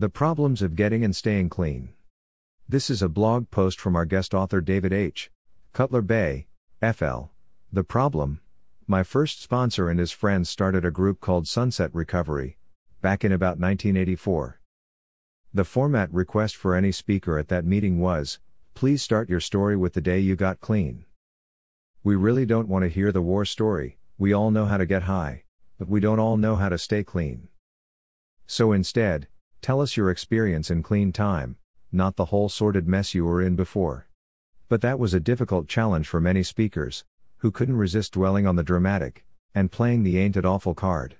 The Problems of Getting and Staying Clean. This is a blog post from our guest author David H. Cutler Bay, FL. The Problem. My first sponsor and his friends started a group called Sunset Recovery, back in about 1984. The format request for any speaker at that meeting was please start your story with the day you got clean. We really don't want to hear the war story, we all know how to get high, but we don't all know how to stay clean. So instead, Tell us your experience in clean time, not the whole sordid mess you were in before. But that was a difficult challenge for many speakers, who couldn't resist dwelling on the dramatic, and playing the ain't it awful card.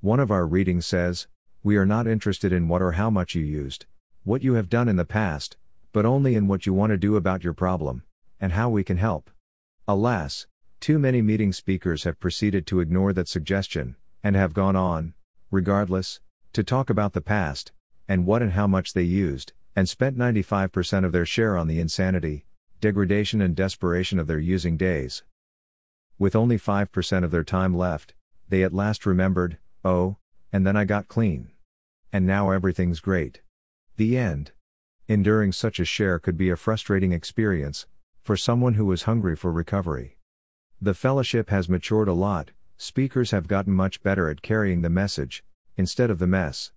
One of our readings says, We are not interested in what or how much you used, what you have done in the past, but only in what you want to do about your problem, and how we can help. Alas, too many meeting speakers have proceeded to ignore that suggestion, and have gone on, regardless, to talk about the past, and what and how much they used, and spent 95% of their share on the insanity, degradation, and desperation of their using days. With only 5% of their time left, they at last remembered, oh, and then I got clean. And now everything's great. The end. Enduring such a share could be a frustrating experience, for someone who was hungry for recovery. The fellowship has matured a lot, speakers have gotten much better at carrying the message, instead of the mess.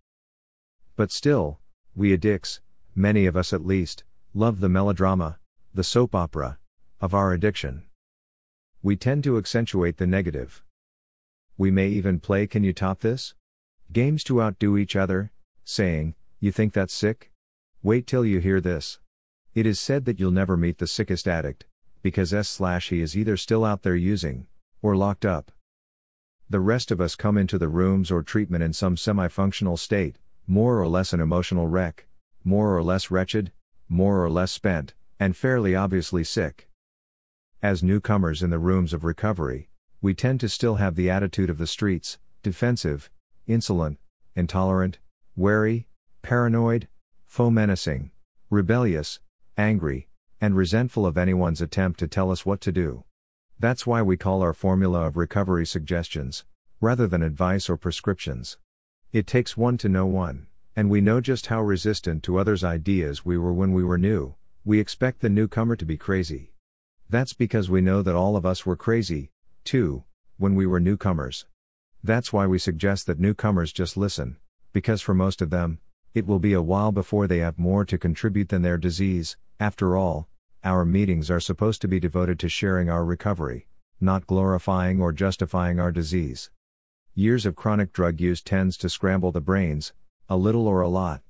But still, we addicts, many of us at least, love the melodrama, the soap opera, of our addiction. We tend to accentuate the negative. We may even play Can You Top This? games to outdo each other, saying, You think that's sick? Wait till you hear this. It is said that you'll never meet the sickest addict, because S slash he is either still out there using, or locked up. The rest of us come into the rooms or treatment in some semi functional state, more or less an emotional wreck, more or less wretched, more or less spent, and fairly obviously sick. As newcomers in the rooms of recovery, we tend to still have the attitude of the streets defensive, insolent, intolerant, wary, paranoid, foe menacing, rebellious, angry, and resentful of anyone's attempt to tell us what to do. That's why we call our formula of recovery suggestions, rather than advice or prescriptions. It takes one to know one, and we know just how resistant to others' ideas we were when we were new. We expect the newcomer to be crazy. That's because we know that all of us were crazy, too, when we were newcomers. That's why we suggest that newcomers just listen, because for most of them, it will be a while before they have more to contribute than their disease. After all, our meetings are supposed to be devoted to sharing our recovery, not glorifying or justifying our disease. Years of chronic drug use tends to scramble the brains, a little or a lot.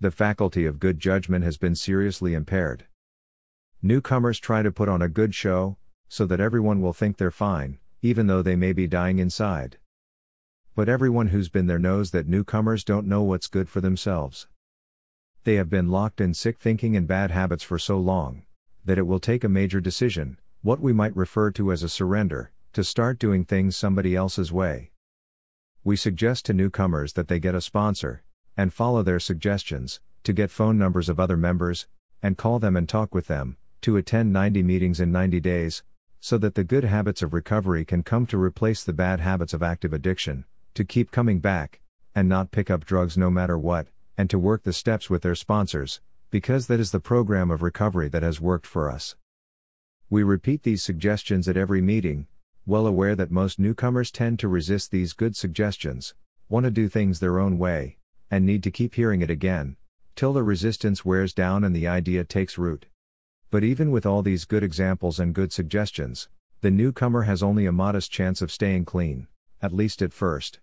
The faculty of good judgment has been seriously impaired. Newcomers try to put on a good show, so that everyone will think they're fine, even though they may be dying inside. But everyone who's been there knows that newcomers don't know what's good for themselves. They have been locked in sick thinking and bad habits for so long that it will take a major decision, what we might refer to as a surrender, to start doing things somebody else's way. We suggest to newcomers that they get a sponsor and follow their suggestions, to get phone numbers of other members and call them and talk with them, to attend 90 meetings in 90 days, so that the good habits of recovery can come to replace the bad habits of active addiction, to keep coming back, and not pick up drugs no matter what, and to work the steps with their sponsors, because that is the program of recovery that has worked for us. We repeat these suggestions at every meeting, well aware that most newcomers tend to resist these good suggestions, want to do things their own way, and need to keep hearing it again, till the resistance wears down and the idea takes root. But even with all these good examples and good suggestions, the newcomer has only a modest chance of staying clean, at least at first.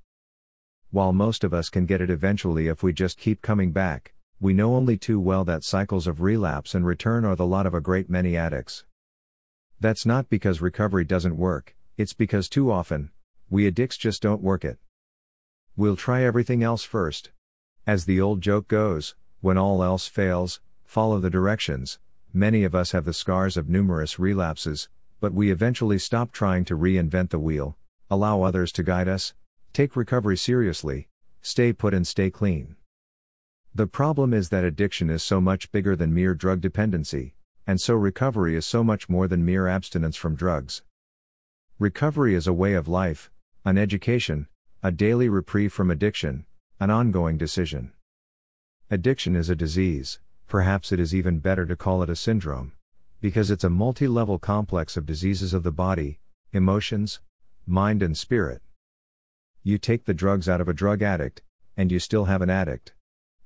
While most of us can get it eventually if we just keep coming back, we know only too well that cycles of relapse and return are the lot of a great many addicts. That's not because recovery doesn't work, it's because too often, we addicts just don't work it. We'll try everything else first. As the old joke goes, when all else fails, follow the directions. Many of us have the scars of numerous relapses, but we eventually stop trying to reinvent the wheel, allow others to guide us, Take recovery seriously, stay put and stay clean. The problem is that addiction is so much bigger than mere drug dependency, and so recovery is so much more than mere abstinence from drugs. Recovery is a way of life, an education, a daily reprieve from addiction, an ongoing decision. Addiction is a disease, perhaps it is even better to call it a syndrome, because it's a multi level complex of diseases of the body, emotions, mind, and spirit. You take the drugs out of a drug addict, and you still have an addict.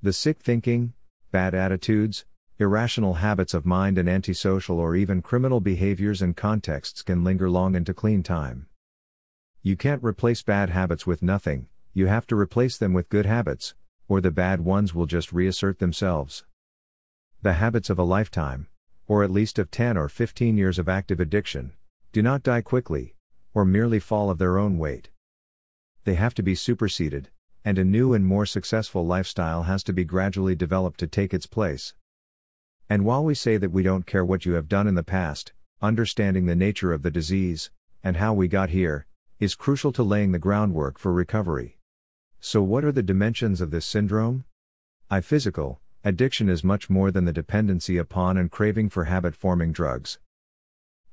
The sick thinking, bad attitudes, irrational habits of mind, and antisocial or even criminal behaviors and contexts can linger long into clean time. You can't replace bad habits with nothing, you have to replace them with good habits, or the bad ones will just reassert themselves. The habits of a lifetime, or at least of 10 or 15 years of active addiction, do not die quickly, or merely fall of their own weight. They have to be superseded, and a new and more successful lifestyle has to be gradually developed to take its place. And while we say that we don't care what you have done in the past, understanding the nature of the disease, and how we got here, is crucial to laying the groundwork for recovery. So, what are the dimensions of this syndrome? I physical, addiction is much more than the dependency upon and craving for habit forming drugs.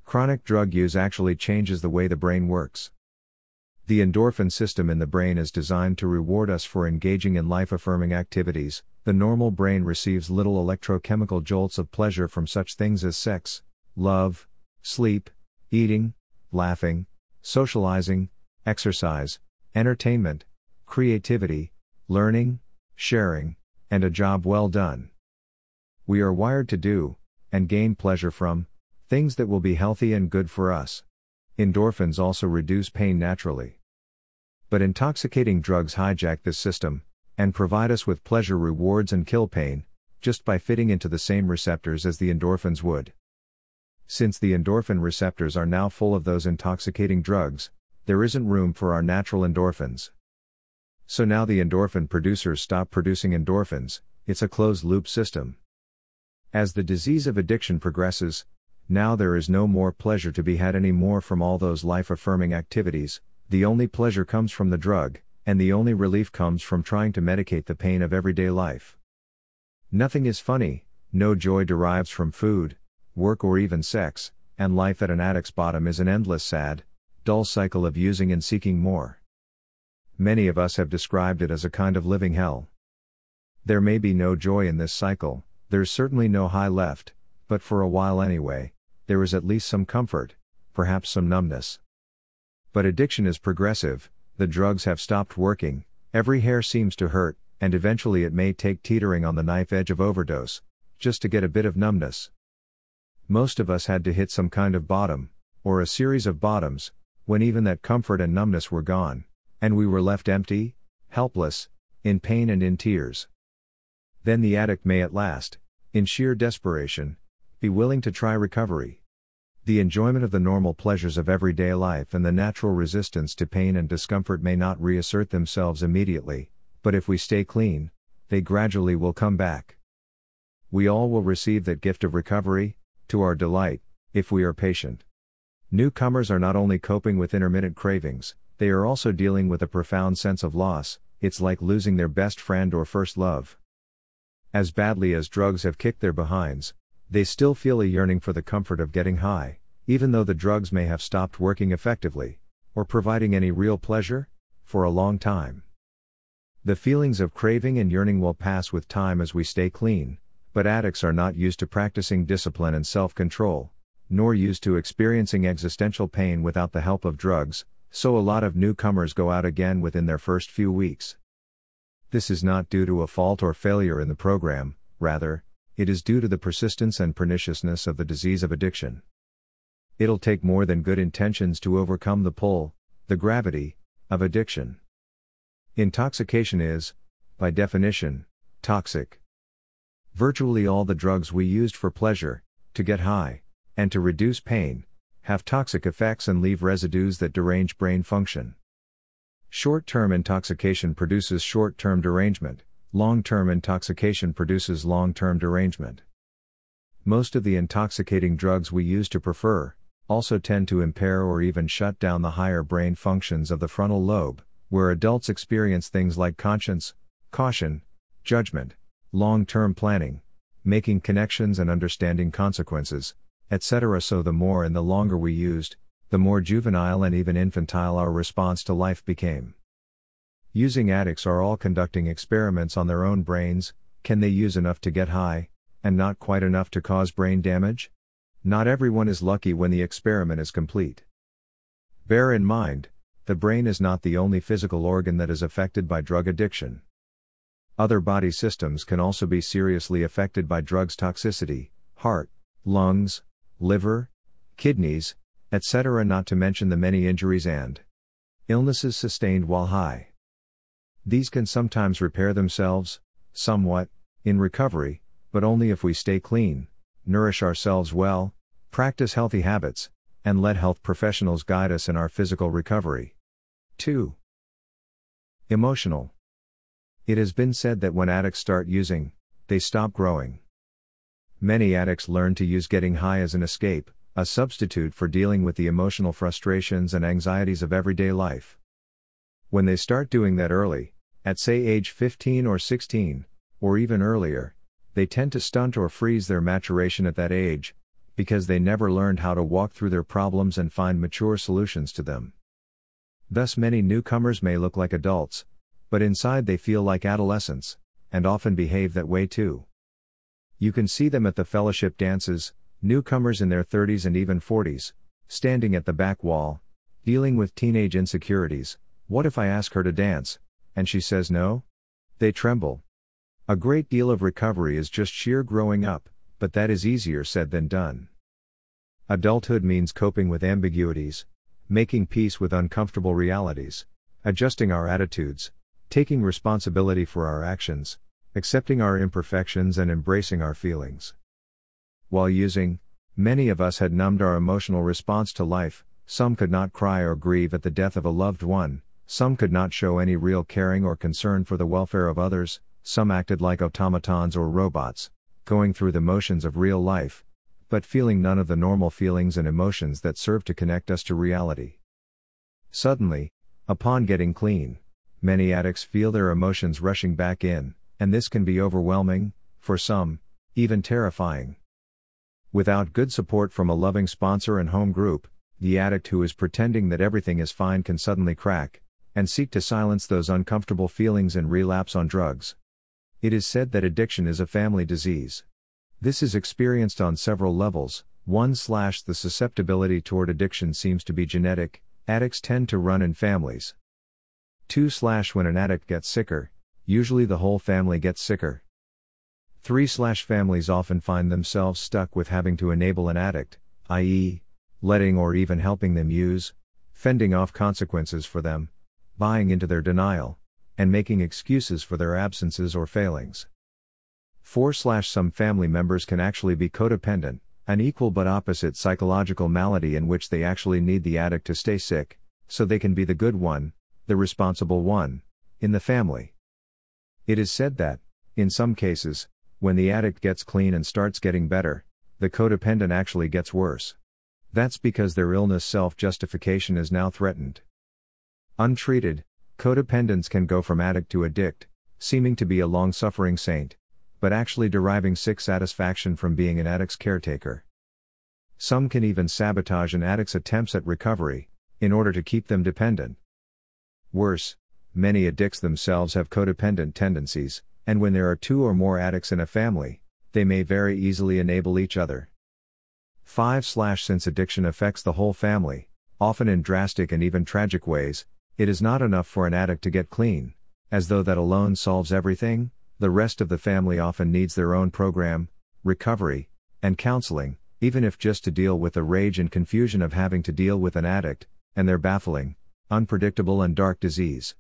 Chronic drug use actually changes the way the brain works. The endorphin system in the brain is designed to reward us for engaging in life affirming activities. The normal brain receives little electrochemical jolts of pleasure from such things as sex, love, sleep, eating, laughing, socializing, exercise, entertainment, creativity, learning, sharing, and a job well done. We are wired to do, and gain pleasure from, things that will be healthy and good for us. Endorphins also reduce pain naturally. But intoxicating drugs hijack this system, and provide us with pleasure rewards and kill pain, just by fitting into the same receptors as the endorphins would. Since the endorphin receptors are now full of those intoxicating drugs, there isn't room for our natural endorphins. So now the endorphin producers stop producing endorphins, it's a closed loop system. As the disease of addiction progresses, now there is no more pleasure to be had anymore from all those life affirming activities, the only pleasure comes from the drug, and the only relief comes from trying to medicate the pain of everyday life. Nothing is funny, no joy derives from food, work, or even sex, and life at an addict's bottom is an endless sad, dull cycle of using and seeking more. Many of us have described it as a kind of living hell. There may be no joy in this cycle, there's certainly no high left, but for a while anyway, there is at least some comfort, perhaps some numbness. But addiction is progressive, the drugs have stopped working, every hair seems to hurt, and eventually it may take teetering on the knife edge of overdose, just to get a bit of numbness. Most of us had to hit some kind of bottom, or a series of bottoms, when even that comfort and numbness were gone, and we were left empty, helpless, in pain and in tears. Then the addict may at last, in sheer desperation, be willing to try recovery. The enjoyment of the normal pleasures of everyday life and the natural resistance to pain and discomfort may not reassert themselves immediately, but if we stay clean, they gradually will come back. We all will receive that gift of recovery, to our delight, if we are patient. Newcomers are not only coping with intermittent cravings, they are also dealing with a profound sense of loss, it's like losing their best friend or first love. As badly as drugs have kicked their behinds, they still feel a yearning for the comfort of getting high, even though the drugs may have stopped working effectively, or providing any real pleasure, for a long time. The feelings of craving and yearning will pass with time as we stay clean, but addicts are not used to practicing discipline and self control, nor used to experiencing existential pain without the help of drugs, so a lot of newcomers go out again within their first few weeks. This is not due to a fault or failure in the program, rather, it is due to the persistence and perniciousness of the disease of addiction. It'll take more than good intentions to overcome the pull, the gravity, of addiction. Intoxication is, by definition, toxic. Virtually all the drugs we used for pleasure, to get high, and to reduce pain, have toxic effects and leave residues that derange brain function. Short term intoxication produces short term derangement, Long term intoxication produces long term derangement. Most of the intoxicating drugs we use to prefer also tend to impair or even shut down the higher brain functions of the frontal lobe, where adults experience things like conscience, caution, judgment, long term planning, making connections and understanding consequences, etc. So, the more and the longer we used, the more juvenile and even infantile our response to life became. Using addicts are all conducting experiments on their own brains, Can they use enough to get high, and not quite enough to cause brain damage? Not everyone is lucky when the experiment is complete. Bear in mind, the brain is not the only physical organ that is affected by drug addiction. Other body systems can also be seriously affected by drugs toxicity, heart, lungs, liver, kidneys, etc., not to mention the many injuries and illnesses sustained while high. These can sometimes repair themselves, somewhat, in recovery, but only if we stay clean, nourish ourselves well, practice healthy habits, and let health professionals guide us in our physical recovery. 2. Emotional. It has been said that when addicts start using, they stop growing. Many addicts learn to use getting high as an escape, a substitute for dealing with the emotional frustrations and anxieties of everyday life. When they start doing that early, at say age 15 or 16, or even earlier, they tend to stunt or freeze their maturation at that age, because they never learned how to walk through their problems and find mature solutions to them. Thus, many newcomers may look like adults, but inside they feel like adolescents, and often behave that way too. You can see them at the fellowship dances, newcomers in their 30s and even 40s, standing at the back wall, dealing with teenage insecurities. What if I ask her to dance, and she says no? They tremble. A great deal of recovery is just sheer growing up, but that is easier said than done. Adulthood means coping with ambiguities, making peace with uncomfortable realities, adjusting our attitudes, taking responsibility for our actions, accepting our imperfections, and embracing our feelings. While using, many of us had numbed our emotional response to life, some could not cry or grieve at the death of a loved one, some could not show any real caring or concern for the welfare of others, some acted like automatons or robots, going through the motions of real life, but feeling none of the normal feelings and emotions that serve to connect us to reality. Suddenly, upon getting clean, many addicts feel their emotions rushing back in, and this can be overwhelming, for some, even terrifying. Without good support from a loving sponsor and home group, the addict who is pretending that everything is fine can suddenly crack, and seek to silence those uncomfortable feelings and relapse on drugs. It is said that addiction is a family disease. This is experienced on several levels. 1 slash the susceptibility toward addiction seems to be genetic, addicts tend to run in families. 2 slash when an addict gets sicker, usually the whole family gets sicker. 3 slash families often find themselves stuck with having to enable an addict, i.e., letting or even helping them use, fending off consequences for them, buying into their denial, and making excuses for their absences or failings. 4 slash Some family members can actually be codependent, an equal but opposite psychological malady in which they actually need the addict to stay sick, so they can be the good one, the responsible one, in the family. It is said that, in some cases, when the addict gets clean and starts getting better, the codependent actually gets worse. That's because their illness self justification is now threatened. Untreated, codependence can go from addict to addict, seeming to be a long suffering saint, but actually deriving sick satisfaction from being an addict's caretaker. Some can even sabotage an addict's attempts at recovery, in order to keep them dependent. Worse, many addicts themselves have codependent tendencies, and when there are two or more addicts in a family, they may very easily enable each other. 5 Since addiction affects the whole family, often in drastic and even tragic ways, it is not enough for an addict to get clean, as though that alone solves everything, the rest of the family often needs their own program, recovery, and counseling, even if just to deal with the rage and confusion of having to deal with an addict, and their baffling, unpredictable, and dark disease.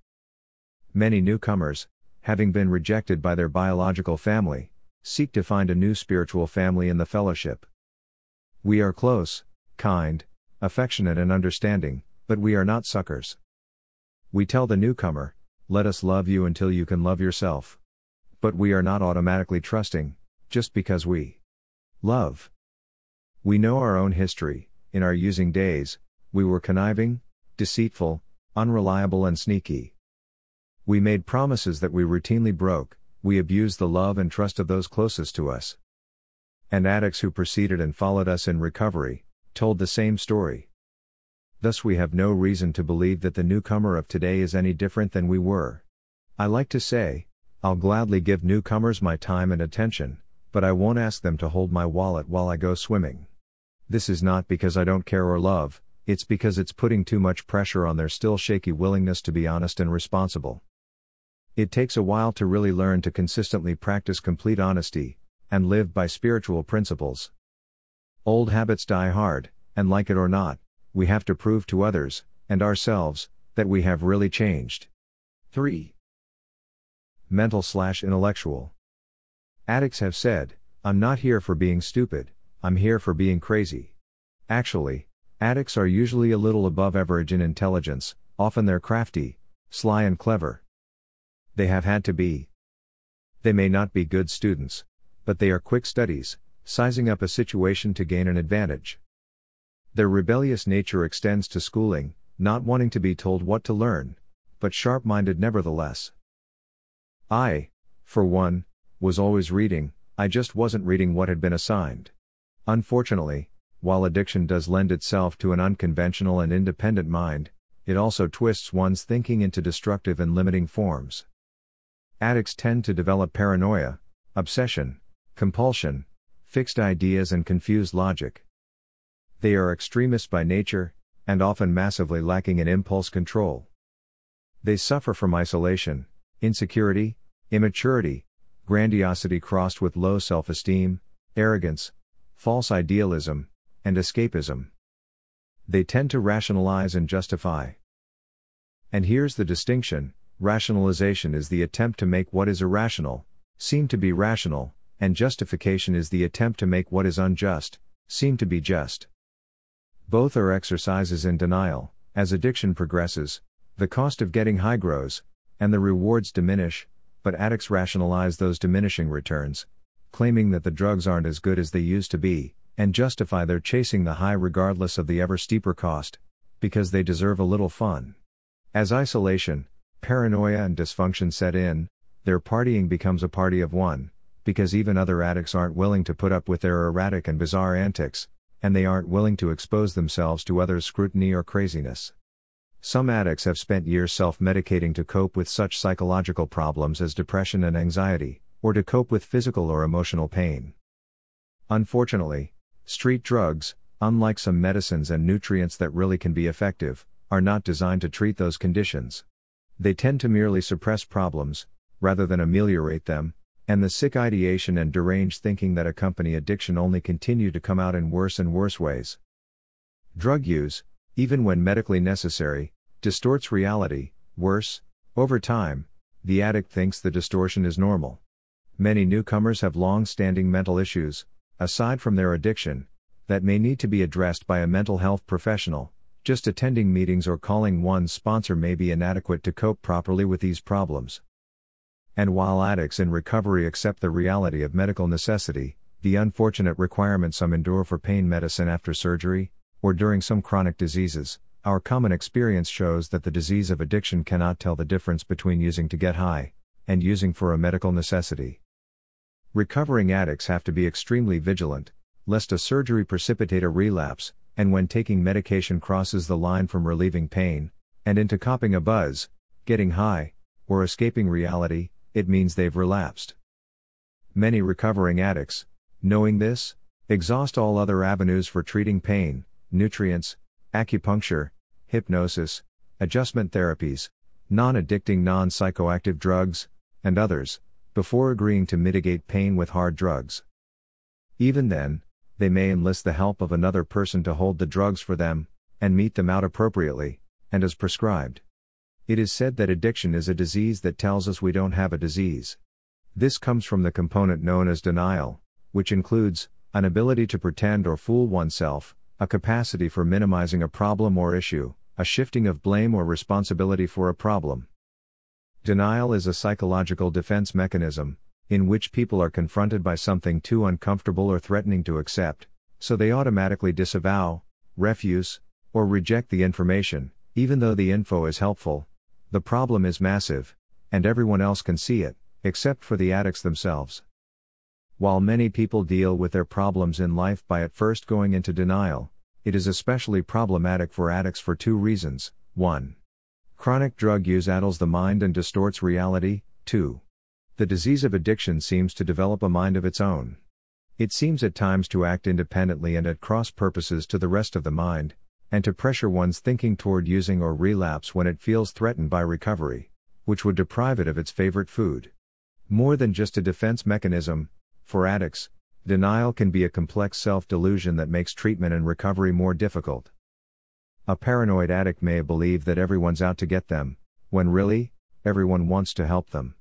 Many newcomers, having been rejected by their biological family, seek to find a new spiritual family in the fellowship. We are close, kind, affectionate, and understanding, but we are not suckers. We tell the newcomer, let us love you until you can love yourself. But we are not automatically trusting, just because we love. We know our own history, in our using days, we were conniving, deceitful, unreliable, and sneaky. We made promises that we routinely broke, we abused the love and trust of those closest to us. And addicts who preceded and followed us in recovery, told the same story. Thus, we have no reason to believe that the newcomer of today is any different than we were. I like to say, I'll gladly give newcomers my time and attention, but I won't ask them to hold my wallet while I go swimming. This is not because I don't care or love, it's because it's putting too much pressure on their still shaky willingness to be honest and responsible. It takes a while to really learn to consistently practice complete honesty and live by spiritual principles. Old habits die hard, and like it or not, we have to prove to others and ourselves that we have really changed. 3. Mental slash intellectual. Addicts have said, I'm not here for being stupid, I'm here for being crazy. Actually, addicts are usually a little above average in intelligence, often they're crafty, sly, and clever. They have had to be. They may not be good students, but they are quick studies, sizing up a situation to gain an advantage. Their rebellious nature extends to schooling, not wanting to be told what to learn, but sharp minded nevertheless. I, for one, was always reading, I just wasn't reading what had been assigned. Unfortunately, while addiction does lend itself to an unconventional and independent mind, it also twists one's thinking into destructive and limiting forms. Addicts tend to develop paranoia, obsession, compulsion, fixed ideas, and confused logic. They are extremists by nature, and often massively lacking in impulse control. They suffer from isolation, insecurity, immaturity, grandiosity crossed with low self esteem, arrogance, false idealism, and escapism. They tend to rationalize and justify. And here's the distinction Rationalization is the attempt to make what is irrational, seem to be rational, and justification is the attempt to make what is unjust, seem to be just. Both are exercises in denial, as addiction progresses, the cost of getting high grows, and the rewards diminish, but addicts rationalize those diminishing returns, claiming that the drugs aren't as good as they used to be, and justify their chasing the high regardless of the ever steeper cost, because they deserve a little fun. As isolation, Paranoia and dysfunction set in, their partying becomes a party of one, because even other addicts aren't willing to put up with their erratic and bizarre antics, and they aren't willing to expose themselves to others' scrutiny or craziness. Some addicts have spent years self medicating to cope with such psychological problems as depression and anxiety, or to cope with physical or emotional pain. Unfortunately, street drugs, unlike some medicines and nutrients that really can be effective, are not designed to treat those conditions. They tend to merely suppress problems, rather than ameliorate them, and the sick ideation and deranged thinking that accompany addiction only continue to come out in worse and worse ways. Drug use, even when medically necessary, distorts reality, worse, over time, the addict thinks the distortion is normal. Many newcomers have long standing mental issues, aside from their addiction, that may need to be addressed by a mental health professional, just attending meetings or calling one's sponsor may be inadequate to cope properly with these problems. And while addicts in recovery accept the reality of medical necessity, the unfortunate requirement some endure for pain medicine after surgery, or during some chronic diseases, our common experience shows that the disease of addiction cannot tell the difference between using to get high and using for a medical necessity. Recovering addicts have to be extremely vigilant, lest a surgery precipitate a relapse, and when taking medication crosses the line from relieving pain and into copping a buzz, getting high, or escaping reality, it means they've relapsed. Many recovering addicts, knowing this, exhaust all other avenues for treating pain, nutrients, acupuncture, hypnosis, adjustment therapies, non addicting non psychoactive drugs, and others, before agreeing to mitigate pain with hard drugs. Even then, they may enlist the help of another person to hold the drugs for them, and mete them out appropriately, and as prescribed. It is said that addiction is a disease that tells us we don't have a disease. This comes from the component known as denial, which includes an ability to pretend or fool oneself, a capacity for minimizing a problem or issue, a shifting of blame or responsibility for a problem. Denial is a psychological defense mechanism, in which people are confronted by something too uncomfortable or threatening to accept, so they automatically disavow, refuse, or reject the information, even though the info is helpful. The problem is massive, and everyone else can see it, except for the addicts themselves. While many people deal with their problems in life by at first going into denial, it is especially problematic for addicts for two reasons 1. Chronic drug use addles the mind and distorts reality, 2. The disease of addiction seems to develop a mind of its own. It seems at times to act independently and at cross purposes to the rest of the mind, and to pressure one's thinking toward using or relapse when it feels threatened by recovery, which would deprive it of its favorite food. More than just a defense mechanism, for addicts, denial can be a complex self delusion that makes treatment and recovery more difficult. A paranoid addict may believe that everyone's out to get them, when really, everyone wants to help them.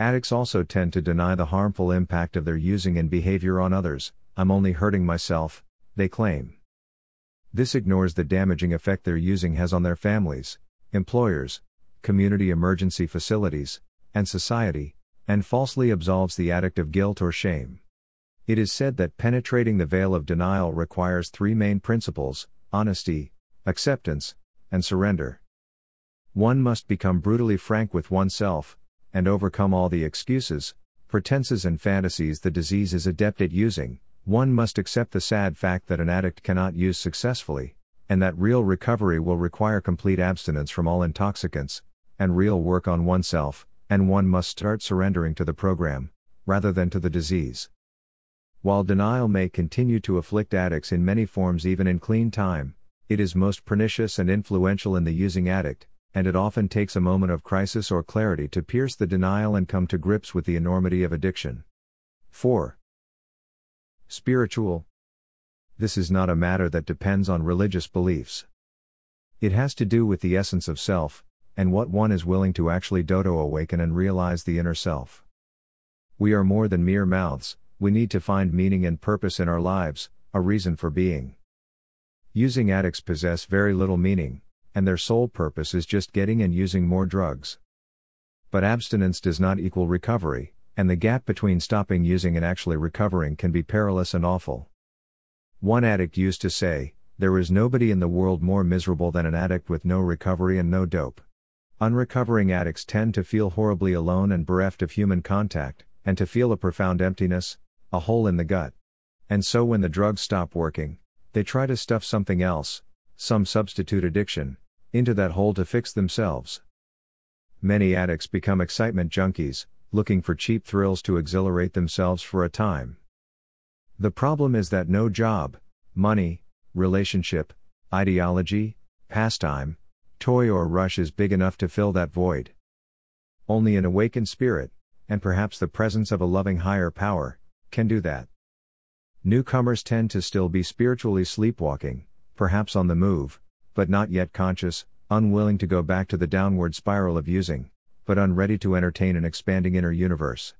Addicts also tend to deny the harmful impact of their using and behavior on others. I'm only hurting myself, they claim. This ignores the damaging effect their using has on their families, employers, community emergency facilities, and society, and falsely absolves the addict of guilt or shame. It is said that penetrating the veil of denial requires three main principles honesty, acceptance, and surrender. One must become brutally frank with oneself, and overcome all the excuses, pretenses, and fantasies the disease is adept at using. One must accept the sad fact that an addict cannot use successfully, and that real recovery will require complete abstinence from all intoxicants, and real work on oneself, and one must start surrendering to the program, rather than to the disease. While denial may continue to afflict addicts in many forms even in clean time, it is most pernicious and influential in the using addict, and it often takes a moment of crisis or clarity to pierce the denial and come to grips with the enormity of addiction. 4. Spiritual. This is not a matter that depends on religious beliefs. It has to do with the essence of self, and what one is willing to actually dodo awaken and realize the inner self. We are more than mere mouths, we need to find meaning and purpose in our lives, a reason for being. Using addicts possess very little meaning, and their sole purpose is just getting and using more drugs. But abstinence does not equal recovery, and the gap between stopping using and actually recovering can be perilous and awful. One addict used to say, There is nobody in the world more miserable than an addict with no recovery and no dope. Unrecovering addicts tend to feel horribly alone and bereft of human contact, and to feel a profound emptiness, a hole in the gut. And so when the drugs stop working, they try to stuff something else, some substitute addiction, into that hole to fix themselves. Many addicts become excitement junkies, looking for cheap thrills to exhilarate themselves for a time. The problem is that no job, money, relationship, ideology, pastime, toy or rush is big enough to fill that void. Only an awakened spirit, and perhaps the presence of a loving higher power, can do that. Newcomers tend to still be spiritually sleepwalking, perhaps on the move, but not yet conscious, unwilling to go back to the downward spiral of using, but unready to entertain an expanding inner universe.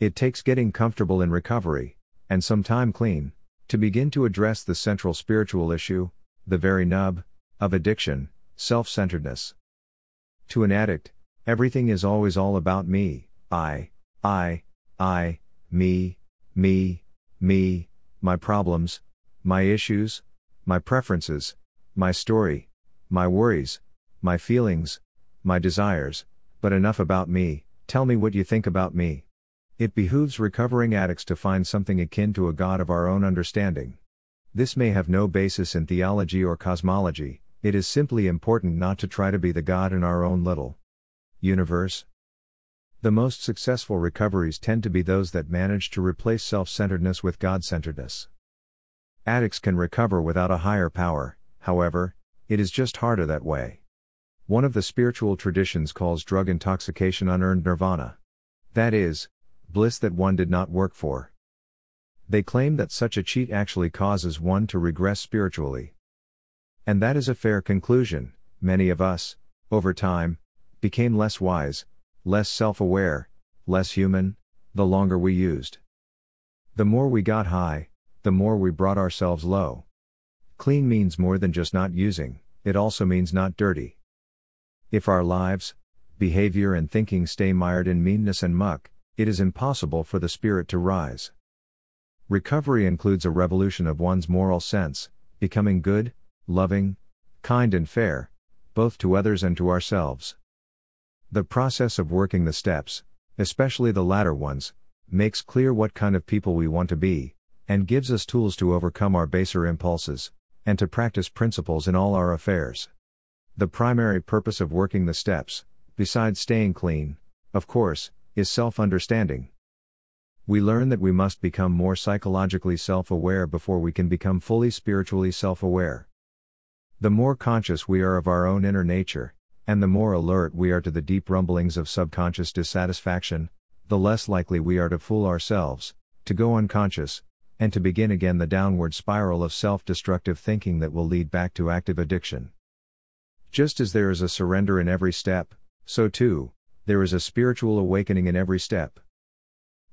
It takes getting comfortable in recovery, and some time clean, to begin to address the central spiritual issue, the very nub, of addiction, self centeredness. To an addict, everything is always all about me, I, I, I, me, me, me, my problems, my issues, my preferences, my story, my worries, my feelings, my desires, but enough about me, tell me what you think about me. It behooves recovering addicts to find something akin to a God of our own understanding. This may have no basis in theology or cosmology, it is simply important not to try to be the God in our own little universe. The most successful recoveries tend to be those that manage to replace self centeredness with God centeredness. Addicts can recover without a higher power, however, it is just harder that way. One of the spiritual traditions calls drug intoxication unearned nirvana. That is, bliss that one did not work for. They claim that such a cheat actually causes one to regress spiritually. And that is a fair conclusion. Many of us, over time, became less wise, less self aware, less human, the longer we used. The more we got high, the more we brought ourselves low. Clean means more than just not using, it also means not dirty. If our lives, behavior, and thinking stay mired in meanness and muck, it is impossible for the spirit to rise. Recovery includes a revolution of one's moral sense, becoming good, loving, kind, and fair, both to others and to ourselves. The process of working the steps, especially the latter ones, makes clear what kind of people we want to be, and gives us tools to overcome our baser impulses, and to practice principles in all our affairs. The primary purpose of working the steps, besides staying clean, of course, is self understanding. We learn that we must become more psychologically self aware before we can become fully spiritually self aware. The more conscious we are of our own inner nature, and the more alert we are to the deep rumblings of subconscious dissatisfaction, the less likely we are to fool ourselves, to go unconscious, and to begin again the downward spiral of self destructive thinking that will lead back to active addiction. Just as there is a surrender in every step, so too, there is a spiritual awakening in every step.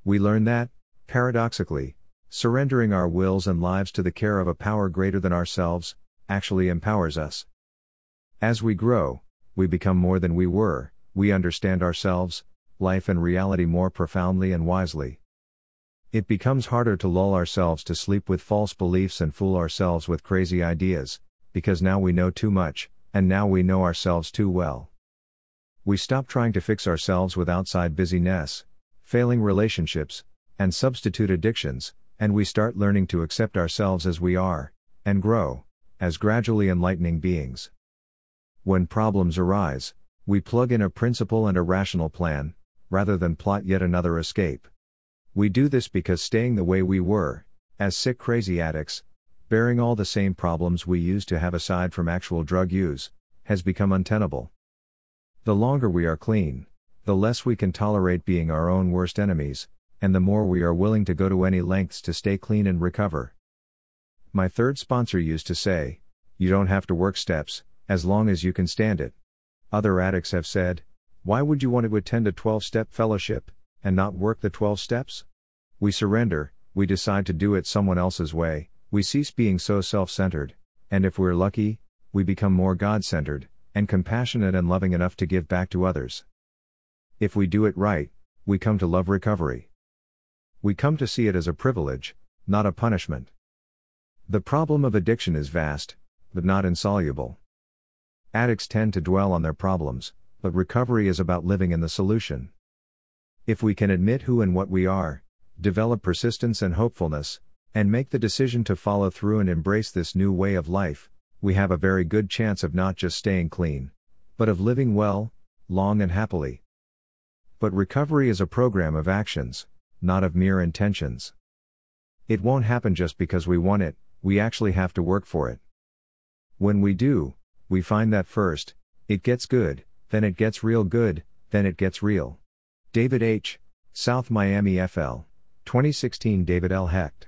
We learn that, paradoxically, surrendering our wills and lives to the care of a power greater than ourselves, actually empowers us. As we grow, we become more than we were, we understand ourselves, life and reality more profoundly and wisely. It becomes harder to lull ourselves to sleep with false beliefs and fool ourselves with crazy ideas, because now we know too much, and now we know ourselves too well. We stop trying to fix ourselves with outside busyness, failing relationships, and substitute addictions, and we start learning to accept ourselves as we are, and grow, as gradually enlightening beings. When problems arise, we plug in a principle and a rational plan, rather than plot yet another escape. We do this because staying the way we were, as sick crazy addicts, bearing all the same problems we used to have aside from actual drug use, has become untenable. The longer we are clean, the less we can tolerate being our own worst enemies, and the more we are willing to go to any lengths to stay clean and recover. My third sponsor used to say, You don't have to work steps, as long as you can stand it. Other addicts have said, Why would you want to attend a 12 step fellowship, and not work the 12 steps? We surrender, we decide to do it someone else's way, we cease being so self centered, and if we're lucky, we become more God centered, and compassionate and loving enough to give back to others. If we do it right, we come to love recovery. We come to see it as a privilege, not a punishment. The problem of addiction is vast, but not insoluble. Addicts tend to dwell on their problems, but recovery is about living in the solution. If we can admit who and what we are, develop persistence and hopefulness, and make the decision to follow through and embrace this new way of life, we have a very good chance of not just staying clean, but of living well, long and happily. But recovery is a program of actions, not of mere intentions. It won't happen just because we want it, we actually have to work for it. When we do, we find that first, it gets good, then it gets real good, then it gets real. David H., South Miami FL. 2016 David L. Hecht.